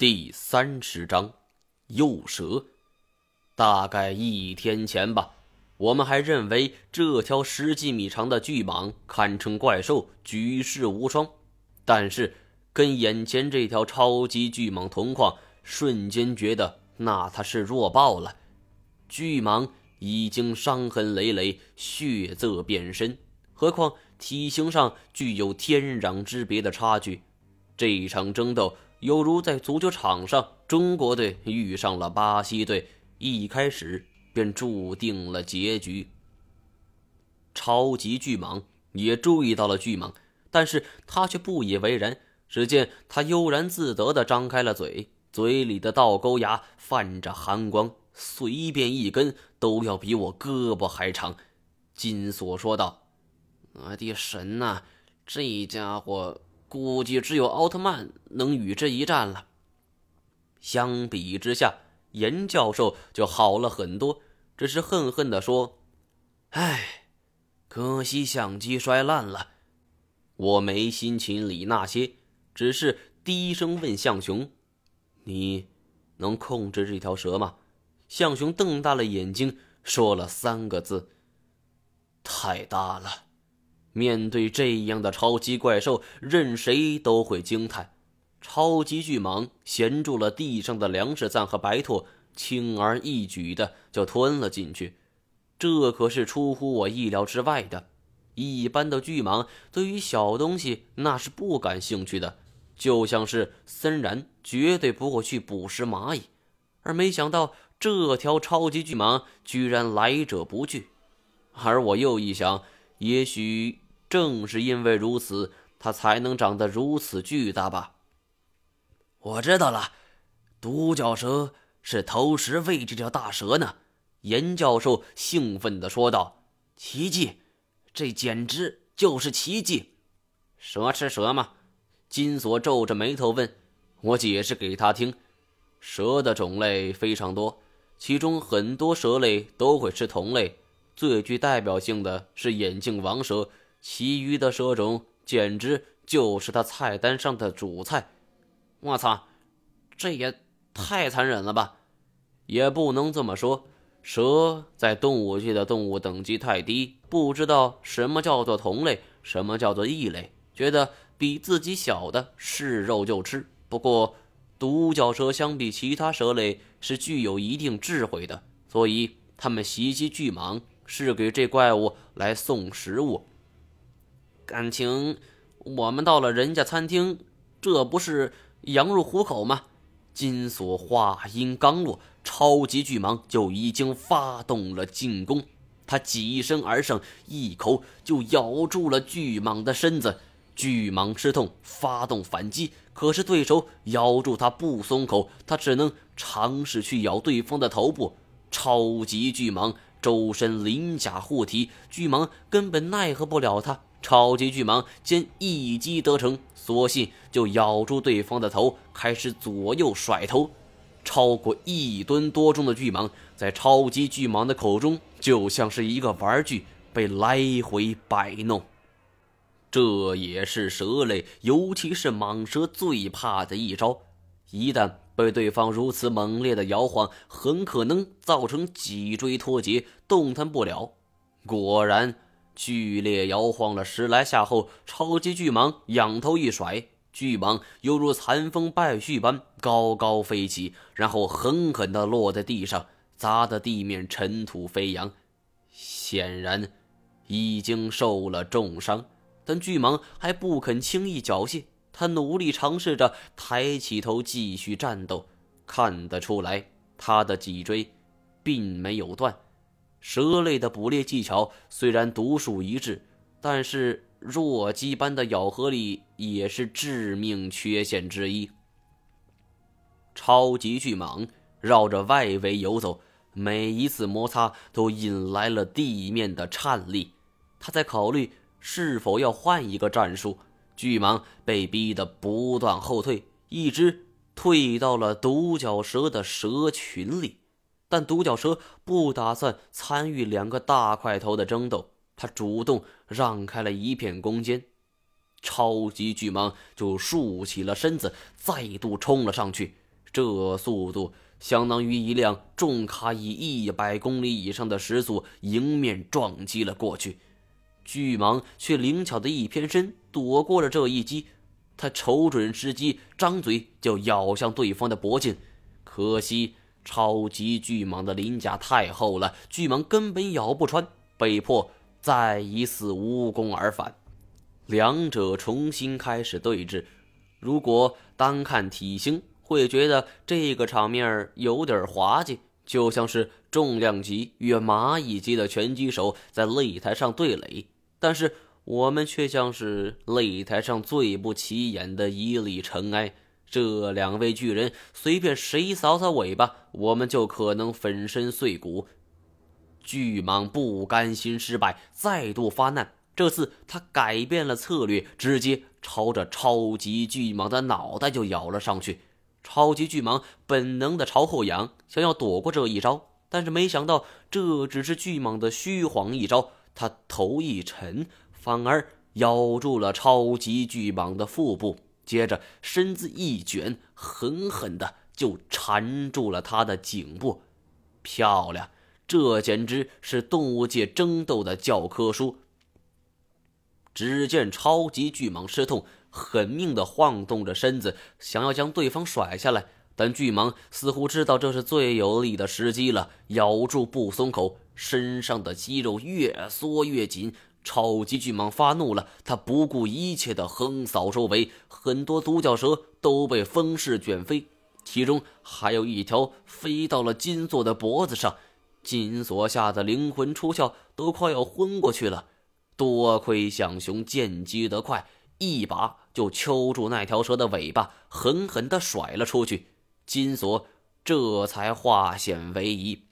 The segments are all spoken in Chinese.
第三十章，幼蛇。大概一天前吧，我们还认为这条十几米长的巨蟒堪称怪兽，举世无双。但是跟眼前这条超级巨蟒同框，瞬间觉得那它是弱爆了。巨蟒已经伤痕累累，血色变身，何况体型上具有天壤之别的差距。这场争斗。犹如在足球场上，中国队遇上了巴西队，一开始便注定了结局。超级巨蟒也注意到了巨蟒，但是他却不以为然。只见他悠然自得地张开了嘴，嘴里的倒钩牙泛着寒光，随便一根都要比我胳膊还长。金锁说道：“我的神呐，这家伙！”估计只有奥特曼能与之一战了。相比之下，严教授就好了很多，只是恨恨地说：“唉，可惜相机摔烂了。”我没心情理那些，只是低声问向雄：“你能控制这条蛇吗？”向雄瞪大了眼睛，说了三个字：“太大了。”面对这样的超级怪兽，任谁都会惊叹。超级巨蟒衔住了地上的粮食赞和白兔，轻而易举的就吞了进去。这可是出乎我意料之外的。一般的巨蟒对于小东西那是不感兴趣的，就像是森然绝对不会去捕食蚂蚁。而没想到这条超级巨蟒居然来者不拒。而我又一想。也许正是因为如此，它才能长得如此巨大吧。我知道了，独角蛇是投食喂这条大蛇呢。严教授兴奋地说道：“奇迹，这简直就是奇迹！蛇吃蛇吗？”金锁皱着眉头问。我解释给他听：蛇的种类非常多，其中很多蛇类都会吃同类。最具代表性的是眼镜王蛇，其余的蛇种简直就是他菜单上的主菜。我操，这也太残忍了吧！也不能这么说，蛇在动物界的动物等级太低，不知道什么叫做同类，什么叫做异类，觉得比自己小的是肉就吃。不过，独角蛇相比其他蛇类是具有一定智慧的，所以它们袭击巨蟒。是给这怪物来送食物。感情我们到了人家餐厅，这不是羊入虎口吗？金锁话音刚落，超级巨蟒就已经发动了进攻。他跻身而上，一口就咬住了巨蟒的身子。巨蟒吃痛，发动反击，可是对手咬住他不松口，他只能尝试去咬对方的头部。超级巨蟒。周身鳞甲护体，巨蟒根本奈何不了他。超级巨蟒见一击得逞，索性就咬住对方的头，开始左右甩头。超过一吨多重的巨蟒，在超级巨蟒的口中就像是一个玩具，被来回摆弄。这也是蛇类，尤其是蟒蛇最怕的一招。一旦被对方如此猛烈的摇晃，很可能造成脊椎脱节，动弹不了。果然，剧烈摇晃了十来下后，超级巨蟒仰头一甩，巨蟒犹如残风败絮般高高飞起，然后狠狠地落在地上，砸得地面尘土飞扬。显然，已经受了重伤，但巨蟒还不肯轻易缴械。他努力尝试着抬起头继续战斗，看得出来，他的脊椎并没有断。蛇类的捕猎技巧虽然独树一帜，但是弱鸡般的咬合力也是致命缺陷之一。超级巨蟒绕着外围游走，每一次摩擦都引来了地面的颤栗。他在考虑是否要换一个战术。巨蟒被逼得不断后退，一直退到了独角蛇的蛇群里。但独角蛇不打算参与两个大块头的争斗，它主动让开了一片空间。超级巨蟒就竖起了身子，再度冲了上去。这速度相当于一辆重卡以一百公里以上的时速迎面撞击了过去。巨蟒却灵巧的一偏身，躲过了这一击。他瞅准时机，张嘴就咬向对方的脖颈。可惜，超级巨蟒的鳞甲太厚了，巨蟒根本咬不穿，被迫再一次无功而返。两者重新开始对峙。如果单看体型，会觉得这个场面有点滑稽，就像是重量级与蚂蚁级的拳击手在擂台上对垒。但是我们却像是擂台上最不起眼的一粒尘埃。这两位巨人随便谁扫扫尾巴，我们就可能粉身碎骨。巨蟒不甘心失败，再度发难。这次他改变了策略，直接朝着超级巨蟒的脑袋就咬了上去。超级巨蟒本能的朝后仰，想要躲过这一招，但是没想到这只是巨蟒的虚晃一招。他头一沉，反而咬住了超级巨蟒的腹部，接着身子一卷，狠狠的就缠住了他的颈部。漂亮，这简直是动物界争斗的教科书。只见超级巨蟒失痛，狠命的晃动着身子，想要将对方甩下来。但巨蟒似乎知道这是最有利的时机了，咬住不松口，身上的肌肉越缩越紧。超级巨蟒发怒了，它不顾一切的横扫周围，很多独角蛇都被风势卷飞，其中还有一条飞到了金锁的脖子上。金锁吓得灵魂出窍，都快要昏过去了。多亏象雄见机得快，一把就揪住那条蛇的尾巴，狠狠地甩了出去。金锁这才化险为夷。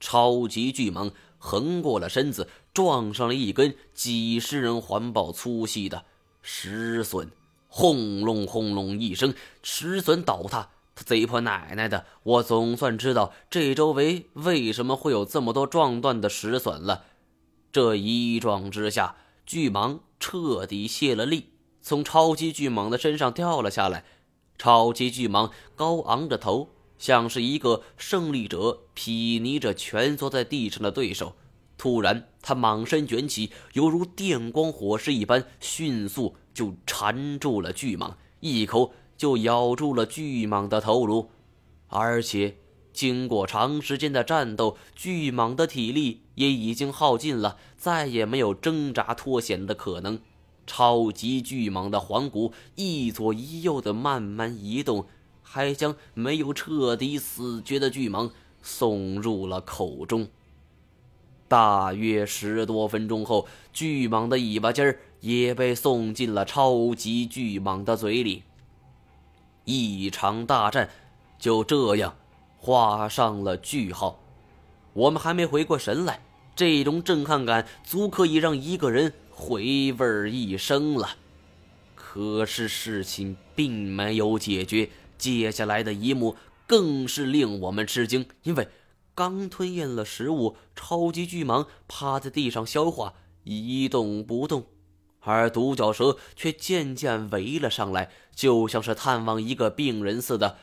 超级巨蟒横过了身子，撞上了一根几十人环抱粗细的石笋，轰隆轰隆一声，石笋倒塌。他贼婆奶奶的！我总算知道这周围为什么会有这么多撞断的石笋了。这一撞之下，巨蟒彻底泄了力，从超级巨蟒的身上掉了下来。超级巨蟒高昂着头，像是一个胜利者睥睨着蜷缩在地上的对手。突然，他蟒身卷起，犹如电光火石一般，迅速就缠住了巨蟒，一口就咬住了巨蟒的头颅。而且，经过长时间的战斗，巨蟒的体力也已经耗尽了，再也没有挣扎脱险的可能。超级巨蟒的黄骨一左一右的慢慢移动，还将没有彻底死绝的巨蟒送入了口中。大约十多分钟后，巨蟒的尾巴尖儿也被送进了超级巨蟒的嘴里。一场大战就这样画上了句号。我们还没回过神来，这种震撼感足可以让一个人。回味一生了，可是事情并没有解决。接下来的一幕更是令我们吃惊，因为刚吞咽了食物，超级巨蟒趴在地上消化，一动不动，而独角蛇却渐渐围了上来，就像是探望一个病人似的。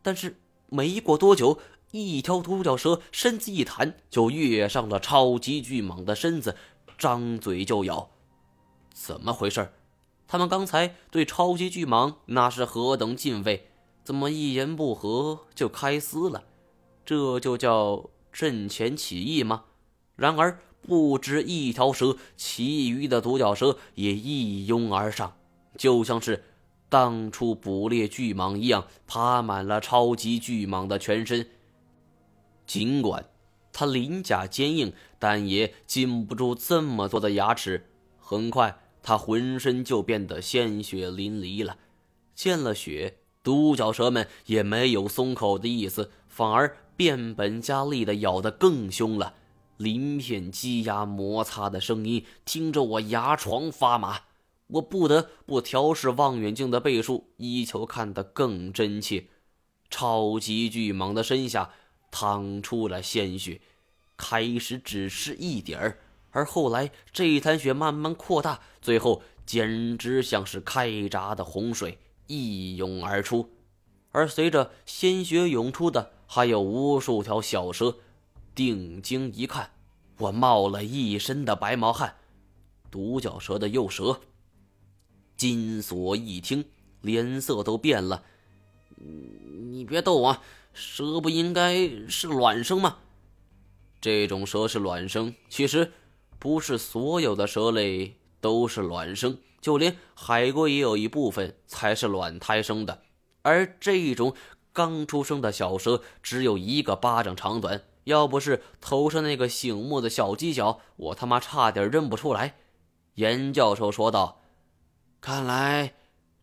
但是没过多久，一条独角蛇身子一弹，就跃上了超级巨蟒的身子，张嘴就咬。怎么回事？他们刚才对超级巨蟒那是何等敬畏，怎么一言不合就开撕了？这就叫阵前起义吗？然而不止一条蛇，其余的独角蛇也一拥而上，就像是当初捕猎巨蟒一样，爬满了超级巨蟒的全身。尽管它鳞甲坚硬，但也禁不住这么多的牙齿。很快。它浑身就变得鲜血淋漓了，见了血，独角蛇们也没有松口的意思，反而变本加厉的咬得更凶了。鳞片积压摩擦的声音，听着我牙床发麻。我不得不调试望远镜的倍数，以求看得更真切。超级巨蟒的身下淌出了鲜血，开始只是一点儿。而后来，这一滩血慢慢扩大，最后简直像是开闸的洪水，一涌而出。而随着鲜血涌出的还有无数条小蛇。定睛一看，我冒了一身的白毛汗。独角蛇的幼蛇。金锁一听，脸色都变了。你别逗我，蛇不应该是卵生吗？这种蛇是卵生，其实不是所有的蛇类都是卵生，就连海龟也有一部分才是卵胎生的。而这种刚出生的小蛇只有一个巴掌长短，要不是头上那个醒目的小犄角，我他妈差点认不出来。严教授说道：“看来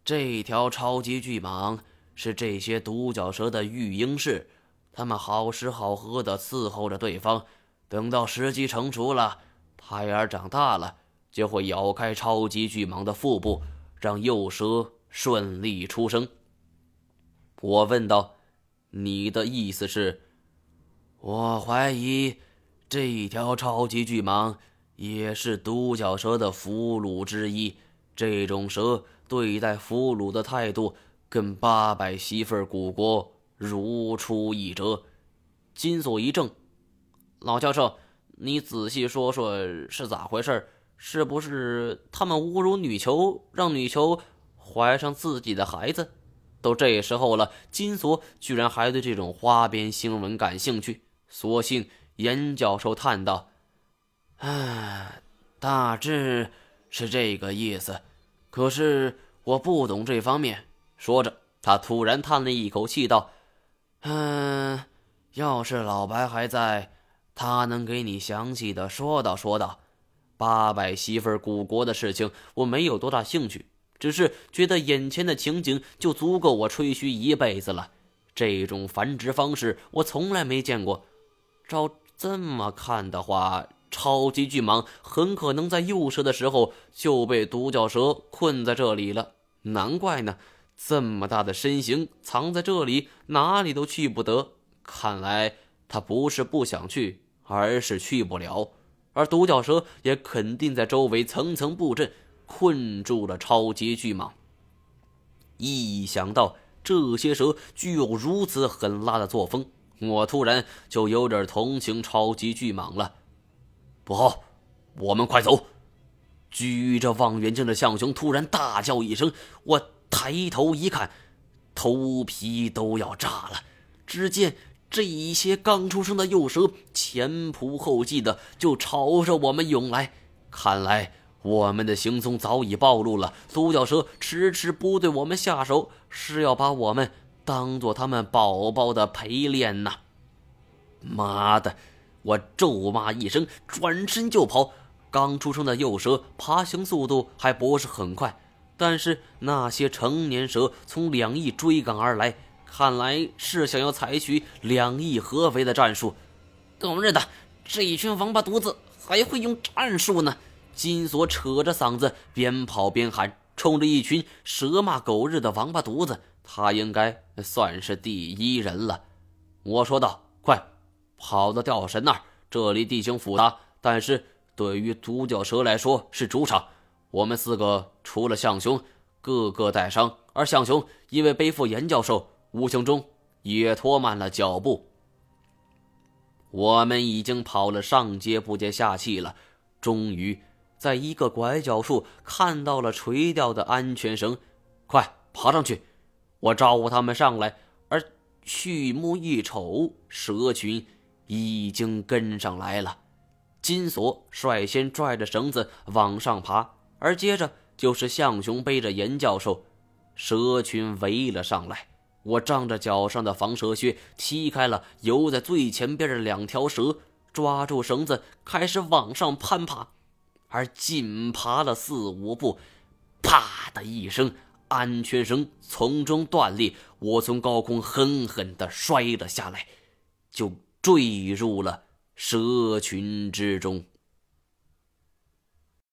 这条超级巨蟒是这些独角蛇的育婴室，它们好吃好喝的伺候着对方。等到时机成熟了，胎儿长大了，就会咬开超级巨蟒的腹部，让幼蛇顺利出生。”我问道：“你的意思是？”我怀疑这条超级巨蟒。也是独角蛇的俘虏之一。这种蛇对待俘虏的态度，跟八百媳妇古国如出一辙。金锁一怔：“老教授，你仔细说说是咋回事？是不是他们侮辱女囚，让女囚怀上自己的孩子？都这时候了，金锁居然还对这种花边新闻感兴趣。索性，严教授叹道。”唉，大致是这个意思，可是我不懂这方面。说着，他突然叹了一口气，道：“嗯，要是老白还在，他能给你详细的说道说道。八百媳妇古国的事情，我没有多大兴趣，只是觉得眼前的情景就足够我吹嘘一辈子了。这种繁殖方式，我从来没见过。照这么看的话。”超级巨蟒很可能在幼蛇的时候就被独角蛇困在这里了，难怪呢！这么大的身形藏在这里，哪里都去不得。看来它不是不想去，而是去不了。而独角蛇也肯定在周围层层布阵，困住了超级巨蟒。一想到这些蛇具有如此狠辣的作风，我突然就有点同情超级巨蟒了。不好，我们快走！举着望远镜的象雄突然大叫一声，我抬头一看，头皮都要炸了。只见这一些刚出生的幼蛇前仆后继的就朝着我们涌来，看来我们的行踪早已暴露了。独角蛇迟迟不对我们下手，是要把我们当做他们宝宝的陪练呢！妈的！我咒骂一声，转身就跑。刚出生的幼蛇爬行速度还不是很快，但是那些成年蛇从两翼追赶而来，看来是想要采取两翼合围的战术。狗日的，这一群王八犊子还会用战术呢！金锁扯着嗓子边跑边喊，冲着一群蛇骂狗日的王八犊子，他应该算是第一人了。我说道：“快！”跑到吊神那儿，这里地形复杂，但是对于独角蛇来说是主场。我们四个除了向雄，个个带伤，而向雄因为背负严教授，无形中也拖慢了脚步。我们已经跑了上接不接下气了，终于在一个拐角处看到了垂钓的安全绳，快爬上去！我招呼他们上来，而畜目一瞅，蛇群。已经跟上来了，金锁率先拽着绳子往上爬，而接着就是象雄背着严教授，蛇群围了上来。我仗着脚上的防蛇靴踢开了游在最前边的两条蛇，抓住绳子开始往上攀爬。而仅爬了四五步，啪的一声，安全绳从中断裂，我从高空狠狠地摔了下来，就。坠入了蛇群之中。